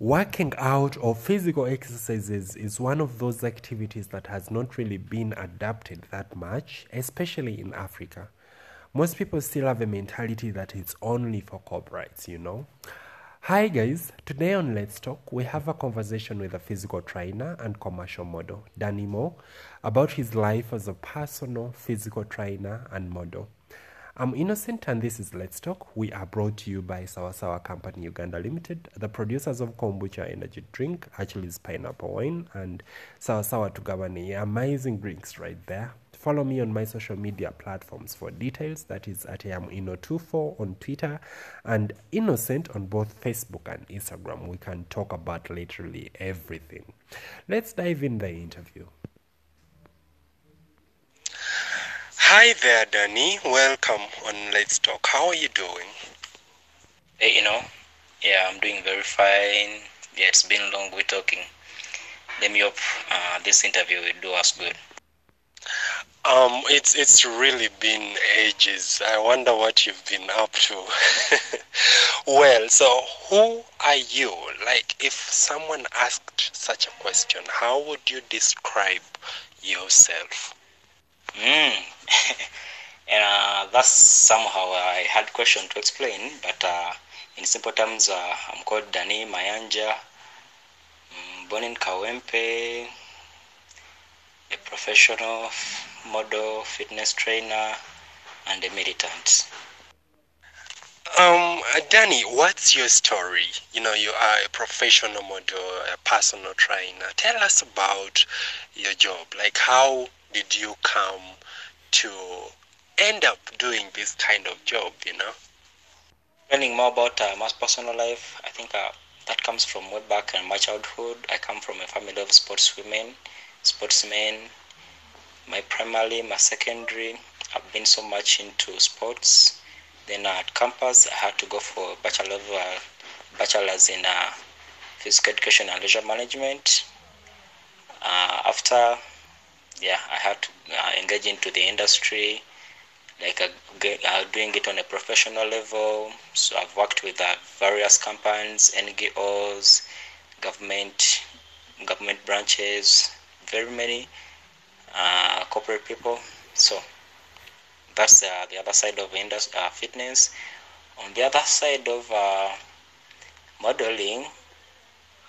Working out or physical exercises is one of those activities that has not really been adapted that much, especially in Africa. Most people still have a mentality that it's only for corporates, you know. Hi guys, today on Let's Talk, we have a conversation with a physical trainer and commercial model, Danny Mor, about his life as a personal physical trainer and model. I'm Innocent and this is Let's Talk. We are brought to you by Sawasawa Company Uganda Limited, the producers of kombucha energy drink, Actually, Achilles pineapple wine, and Sawasawa Tugabani. Amazing drinks right there. Follow me on my social media platforms for details. That is at Inno24 on Twitter and Innocent on both Facebook and Instagram. We can talk about literally everything. Let's dive in the interview. Hi there, Danny. Welcome on Let's Talk. How are you doing? Hey, you know, yeah, I'm doing very fine. Yeah, it's been long we talking. Let me hope uh, this interview will do us good. Um, it's it's really been ages. I wonder what you've been up to. well, so who are you? Like, if someone asked such a question, how would you describe yourself? Mm. and uh, that's somehow a hard question to explain, but uh, in simple terms, uh, I'm called Danny Mayanja, I'm born in Kawempe, a professional model, fitness trainer, and a militant. Um, Danny, what's your story? You know, you are a professional model, a personal trainer. Tell us about your job. Like, how did you come to end up doing this kind of job, you know? Learning more about uh, my personal life, I think uh, that comes from way back in my childhood. I come from a family of sportswomen, sportsmen. My primary, my secondary, I've been so much into sports. Then at campus, I had to go for bachelor of, uh, bachelor's in uh, physical education and leisure management. Uh, after yeah, I had to uh, engage into the industry, like uh, doing it on a professional level. So I've worked with uh, various companies, NGOs, government, government branches, very many uh, corporate people. So that's uh, the other side of industry, uh, fitness. On the other side of uh, modeling,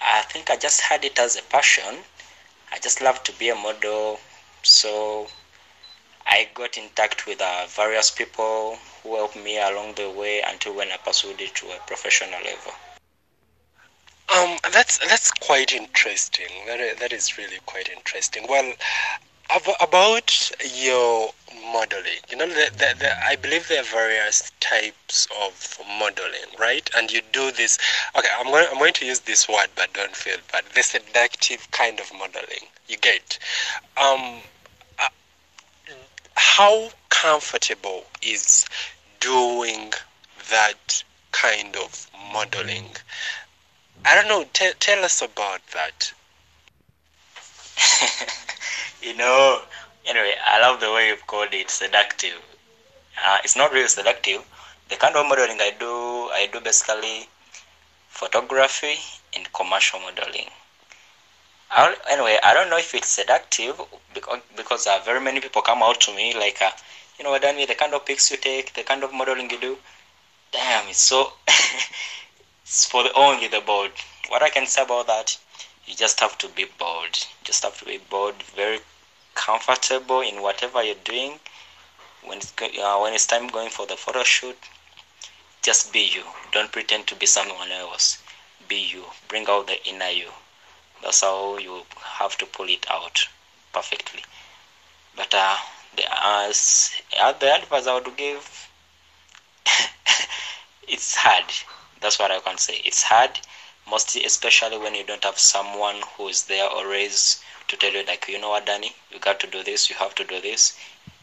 I think I just had it as a passion. I just love to be a model, so I got in touch with uh, various people who helped me along the way until when I pursued it to a professional level. Um, that's that's quite interesting. That is, that is really quite interesting. Well, about your modeling, you know, the, the, the, I believe there are various types of modeling, right? And you do this. Okay, I'm going I'm going to use this word, but don't feel bad. The seductive kind of modeling. You get. Um, how comfortable is doing that kind of modeling? I don't know. T- tell us about that. you know, anyway, I love the way you've called it seductive. Uh, it's not really seductive. The kind of modeling I do, I do basically photography and commercial modeling. I anyway, I don't know if it's seductive because because uh, very many people come out to me like, uh, you know, Danny, the kind of pics you take, the kind of modeling you do, damn, it's so. it's for the only the bold. What I can say about that, you just have to be bold. You just have to be bold, very comfortable in whatever you're doing. When it's uh, when it's time going for the photo shoot, just be you. Don't pretend to be someone else. Be you. Bring out the inner you that's how you have to pull it out perfectly but uh, the, as uh, the advice i would give it's hard that's what i can say it's hard mostly especially when you don't have someone who is there always to tell you like you know what danny? You got to do this you have to do this.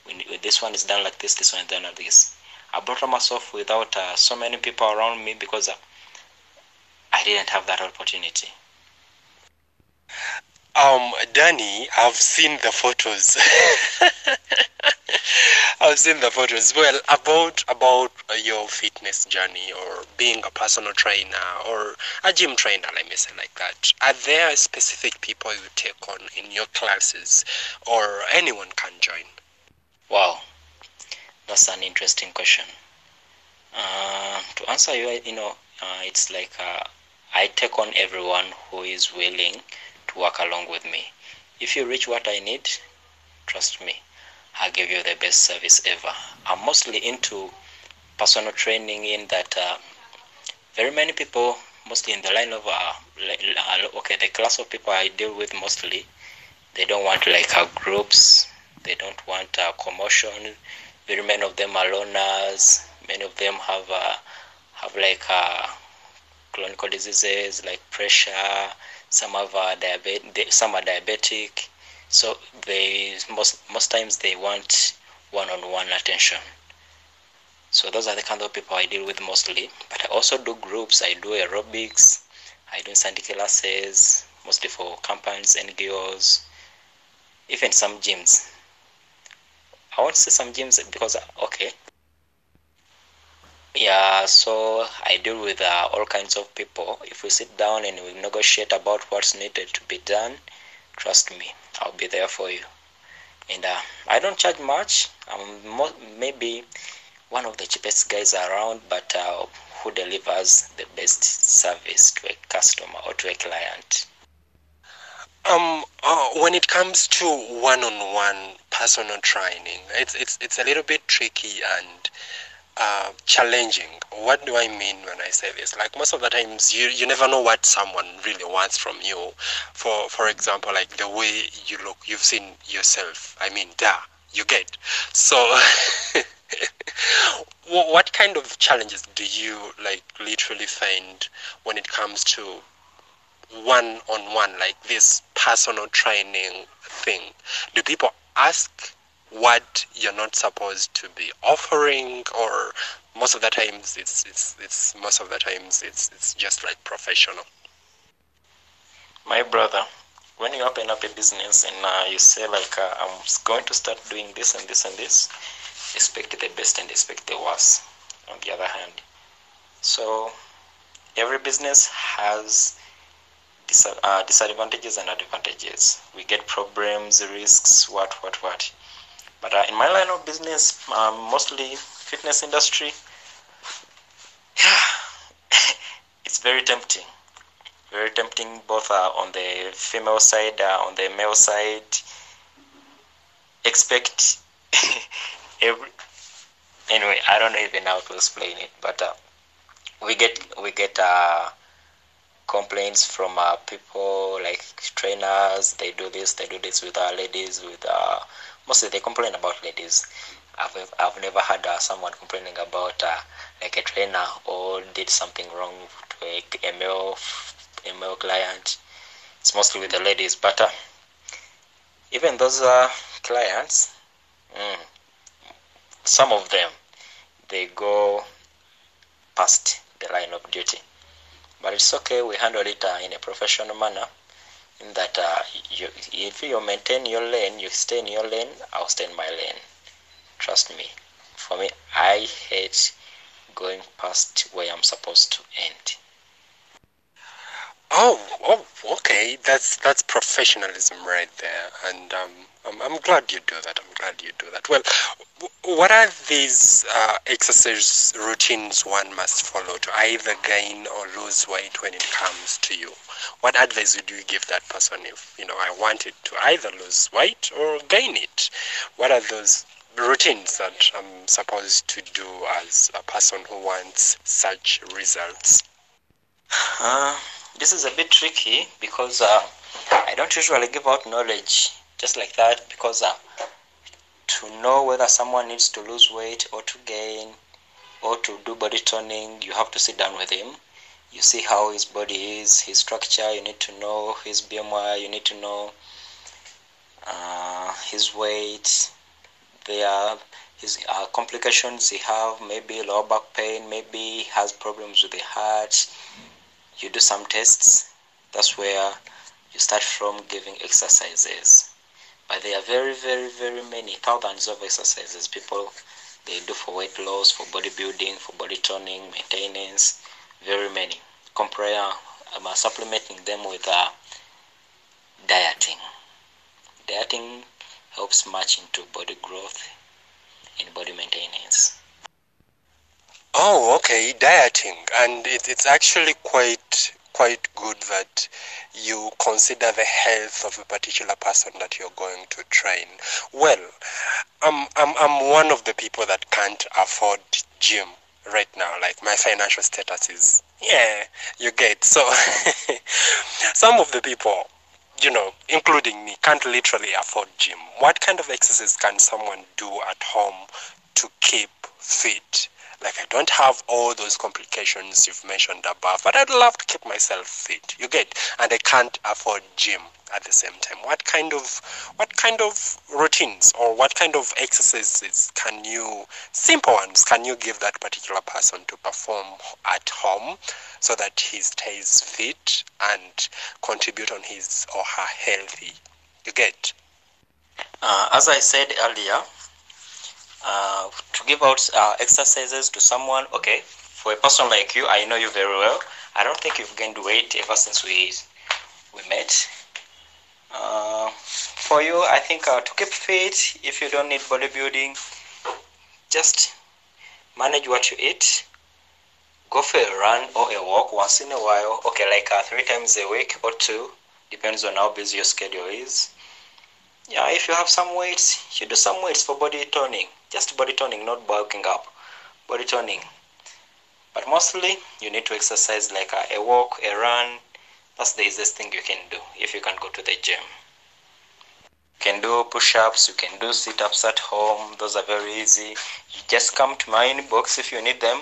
When this one is done like this this one is done like this. I brought myself without uh, so many people around me because uh, i didn't have that opportunity um, Danny, I've seen the photos. I've seen the photos. Well, about about your fitness journey or being a personal trainer or a gym trainer, let me say like that. Are there specific people you take on in your classes, or anyone can join? Wow, that's an interesting question. Uh, to answer you, you know, uh, it's like uh, I take on everyone who is willing work along with me. If you reach what I need, trust me, I'll give you the best service ever. I'm mostly into personal training in that uh, very many people, mostly in the line of, uh, uh, okay, the class of people I deal with mostly, they don't want like uh, groups, they don't want uh, commotion. Very many of them are loners. Many of them have uh, have like uh, chronic diseases like pressure. Some have uh, diabetic. Some are diabetic. So they most most times they want one-on-one attention. So those are the kind of people I deal with mostly. But I also do groups. I do aerobics. I do Sunday classes, mostly for companies, NGOs, even some gyms. I want to say some gyms because okay. Yeah, so I deal with uh, all kinds of people. If we sit down and we negotiate about what's needed to be done, trust me, I'll be there for you. And uh, I don't charge much. I'm mo- maybe one of the cheapest guys around, but uh, who delivers the best service to a customer or to a client. Um, uh, when it comes to one-on-one personal training, it's it's it's a little bit tricky and uh, challenging. What do I mean when I say this? Like most of the times, you you never know what someone really wants from you. For for example, like the way you look, you've seen yourself. I mean, da, you get. So, what kind of challenges do you like literally find when it comes to one on one, like this personal training thing? Do people ask what you're not supposed to be offering or most of the times it's it's it's most of the times it's it's just like professional. My brother when you open up a business and uh, you say like uh, i'm going to start doing this and this and this expect the best and expect the worst on the other hand. So every business has uh, disadvantages and advantages. We get problems risks what what what but uh, in my line of business, um, mostly fitness industry, yeah, it's very tempting. Very tempting both uh, on the female side, uh, on the male side. Expect every. Anyway, I don't know even how to explain it, but uh, we get we get uh, complaints from uh, people like trainers. They do this, they do this with our ladies, with mostly they complain about ladies. I've, I've never had uh, someone complaining about uh, like a trainer or did something wrong to a, a male a male client. It's mostly with the ladies, but uh, even those uh, clients, mm, some of them they go past the line of duty. But it's okay. We handle it uh, in a professional manner that uh, you, if you maintain your lane, you stay in your lane, I'll stay in my lane. Trust me. For me, I hate going past where I'm supposed to end. Oh, oh, okay. That's that's professionalism right there, and um, I'm, I'm glad you do that. I'm glad you do that. Well, what are these uh, exercise routines one must follow to either gain or lose weight when it comes to you? What advice would you give that person if you know I wanted to either lose weight or gain it? What are those routines that I'm supposed to do as a person who wants such results? Uh, this is a bit tricky because uh, I don't usually give out knowledge just like that because uh, to know whether someone needs to lose weight or to gain or to do body toning, you have to sit down with him. You see how his body is, his structure. You need to know his BMI. You need to know uh, his weight. There, his uh, complications he have. Maybe lower back pain. Maybe has problems with the heart you do some tests that's where you start from giving exercises But there are very, very, very many thousands of exercises people they do for weight loss, for bodybuilding, for body toning, maintenance, very many. Compare, I'm supplementing them with uh, dieting. Dieting helps much into body growth and body maintenance. Oh, okay, dieting, and it, it's actually quite quite good that you consider the health of a particular person that you're going to train. Well, I'm, I'm, I'm one of the people that can't afford gym right now. Like my financial status is, yeah, you get. So some of the people, you know, including me, can't literally afford gym. What kind of exercise can someone do at home to keep fit? Like I don't have all those complications you've mentioned above, but I'd love to keep myself fit. You get, and I can't afford gym at the same time. What kind of what kind of routines or what kind of exercises can you simple ones can you give that particular person to perform at home so that he stays fit and contribute on his or her healthy? You get. Uh, as I said earlier, uh, to give out uh, exercises to someone. Okay, for a person like you, I know you very well. I don't think you've gained weight ever since we we met. Uh, for you, I think uh, to keep fit, if you don't need bodybuilding, just manage what you eat. Go for a run or a walk once in a while. Okay, like uh, three times a week or two, depends on how busy your schedule is. Yeah, if you have some weights, you do some weights for body toning. Just body toning, not bulking up. Body toning. But mostly, you need to exercise like a, a walk, a run. That's the easiest thing you can do if you can't go to the gym. You can do push ups, you can do sit ups at home. Those are very easy. You just come to my inbox if you need them.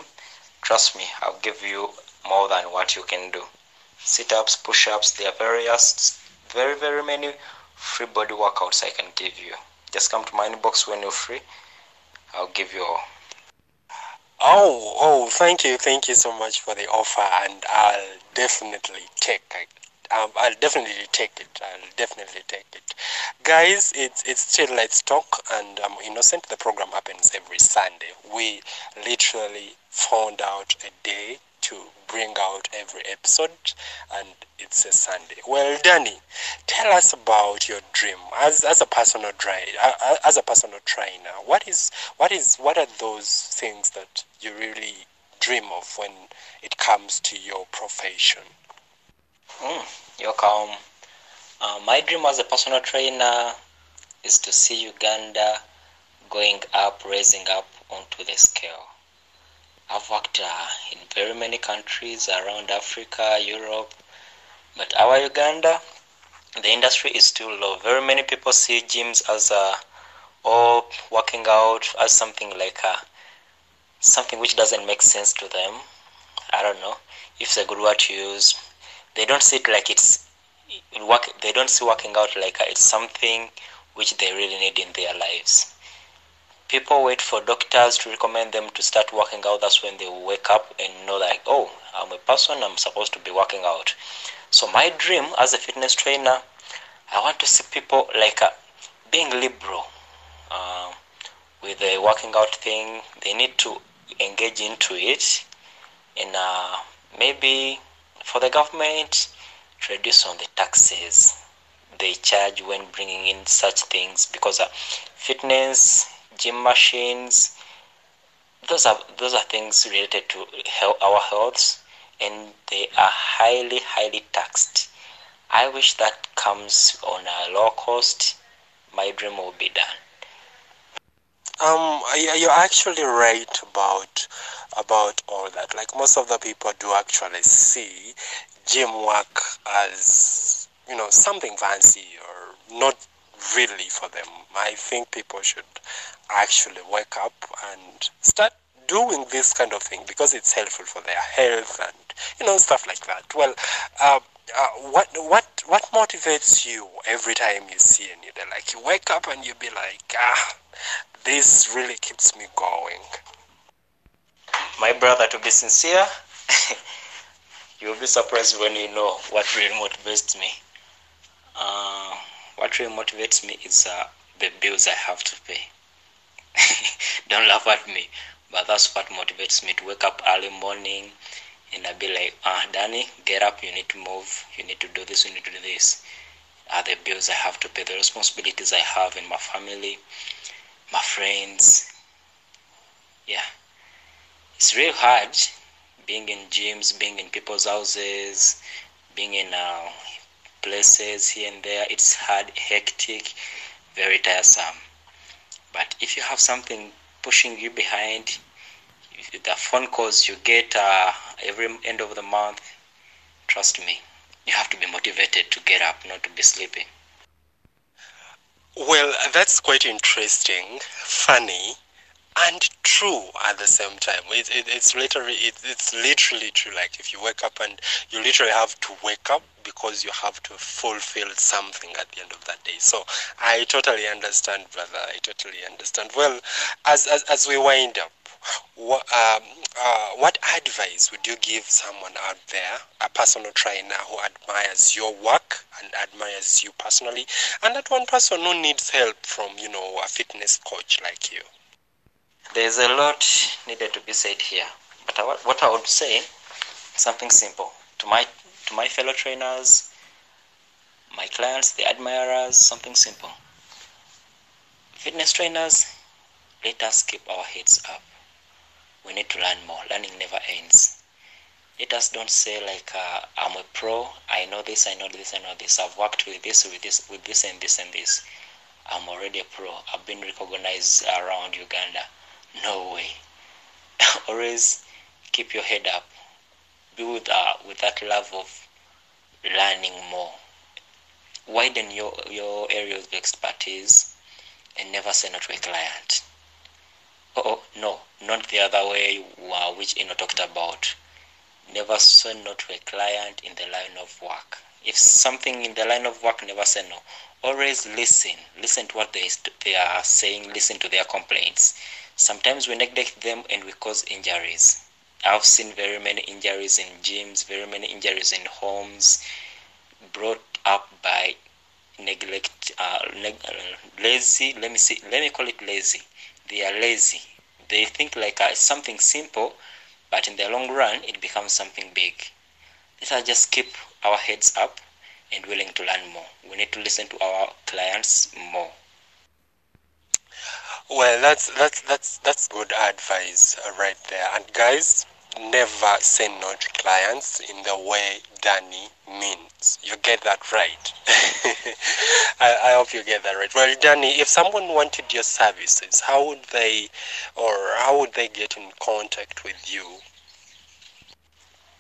Trust me, I'll give you more than what you can do. Sit ups, push ups, there are various, very, very many free body workouts I can give you. Just come to my inbox when you're free. I'll give you all. Oh, oh, thank you, thank you so much for the offer, and I'll definitely take it. Um, I'll definitely take it. I'll definitely take it, guys. It's it's still let's talk, and I'm innocent. The program happens every Sunday. We literally found out a day to bring out every episode, and it's a Sunday. Well, Danny, tell us about your dream as as a personal trainer. As a personal trainer, what is what is what are those things that you really dream of when it comes to your profession? Mm, you're calm. Uh, my dream as a personal trainer is to see Uganda going up, raising up onto the scale. I've worked uh, in very many countries around Africa, Europe, but our Uganda, the industry is still low. Very many people see gyms as a or working out as something like a something which doesn't make sense to them. I don't know if it's a good word to use. They don't see it like it's work. They don't see working out like it's something which they really need in their lives people wait for doctors to recommend them to start working out. That's when they wake up and know like, oh, I'm a person, I'm supposed to be working out. So my dream as a fitness trainer, I want to see people like uh, being liberal uh, with the working out thing. They need to engage into it, and uh, maybe for the government, reduce on the taxes they charge when bringing in such things because uh, fitness gym machines. Those are those are things related to health, our health and they are highly highly taxed. I wish that comes on a low cost. My dream will be done. Um you're actually right about about all that. Like most of the people do actually see gym work as you know something fancy or not really for them i think people should actually wake up and start doing this kind of thing because it's helpful for their health and you know stuff like that. Well, uh, uh, what what what motivates you every time you see a needle? Like you wake up and you be like, ah, this really keeps me going. My brother, to be sincere, you'll be surprised when you know what really motivates me. Uh, what really motivates me is uh, the bills I have to pay. Don't laugh at me, but that's what motivates me to wake up early morning and I'll be like, ah, Danny, get up, you need to move, you need to do this, you need to do this. Are the bills I have to pay, the responsibilities I have in my family, my friends. Yeah. It's real hard being in gyms, being in people's houses, being in uh, places here and there. It's hard, hectic, very tiresome. But if you have something pushing you behind, the phone calls you get uh, every end of the month, trust me, you have to be motivated to get up, not to be sleeping. Well, that's quite interesting, funny, and true at the same time. It, it, it's literally it, it's literally true. Like if you wake up and you literally have to wake up because you have to fulfill something at the end of that day. So I totally understand, brother. I totally understand. Well, as as, as we wind up, what, um, uh, what advice would you give someone out there, a personal trainer who admires your work and admires you personally, and that one person who needs help from, you know, a fitness coach like you? There's a lot needed to be said here, but I, what I would say, something simple to my to my fellow trainers, my clients, the admirers, something simple. Fitness trainers, let us keep our heads up we need to learn more. Learning never ends. Let us don't say like uh, I'm a pro. I know this. I know this. I know this. I've worked with this, with this, with this, and this, and this. I'm already a pro. I've been recognized around Uganda. No way. Always keep your head up. Be with uh, with that love of learning more. Widen your your areas of expertise, and never say no to a client. Oh, no, not the other way uh, which Eno talked about. Never say no to a client in the line of work. If something in the line of work, never say no. Always listen. Listen to what they, they are saying. Listen to their complaints. Sometimes we neglect them and we cause injuries. I've seen very many injuries in gyms, very many injuries in homes, brought up by neglect, uh, neg- uh, lazy. Let me see. Let me call it lazy they are lazy. They think like uh, something simple, but in the long run, it becomes something big. Let us just keep our heads up and willing to learn more. We need to listen to our clients more. Well, that's that's that's that's good advice right there. And guys, never say no to clients in the way Danny means. You get that right. I, I, hope you get that right. Well, Danny, if someone wanted your services, how would they, or how would they get in contact with you?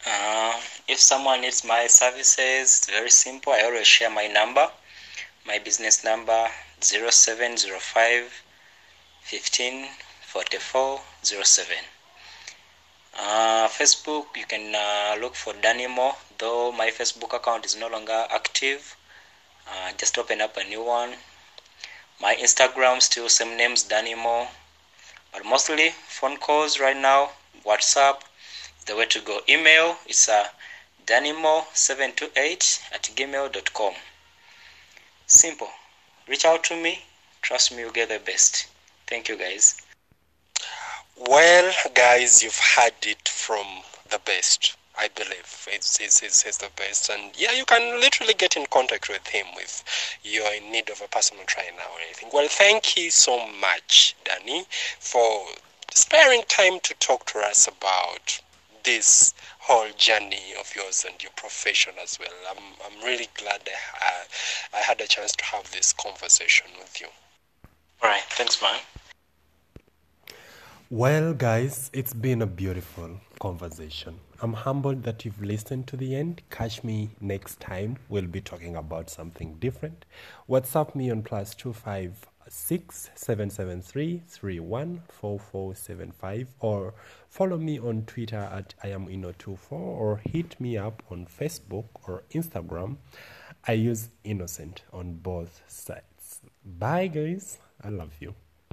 Uh, if someone needs my services, it's very simple. I always share my number, my business number 0705 15 44 07. Uh, Facebook, you can uh, look for Danny Mor, though my Facebook account is no longer active. Uh, just open up a new one. My Instagram still same names, Danny Mor, but mostly phone calls right now. WhatsApp the way to go. Email is uh, dannymo728 at gmail.com. Simple. Reach out to me. Trust me, you'll get the best. Thank you, guys. Well, guys, you've heard it from the best. I believe it's, it's, it's, it's, the best. And yeah, you can literally get in contact with him if you're in need of a personal trainer or anything. Well, thank you so much, Danny, for sparing time to talk to us about this whole journey of yours and your profession as well. I'm, I'm really glad I, I had a chance to have this conversation with you. All right. Thanks, man. Well, guys, it's been a beautiful conversation. I'm humbled that you've listened to the end. Catch me next time. We'll be talking about something different. WhatsApp me on plus two five six seven seven three three one four four seven five or follow me on Twitter at I am Inno24 or hit me up on Facebook or Instagram. I use innocent on both sides. Bye guys. I love you.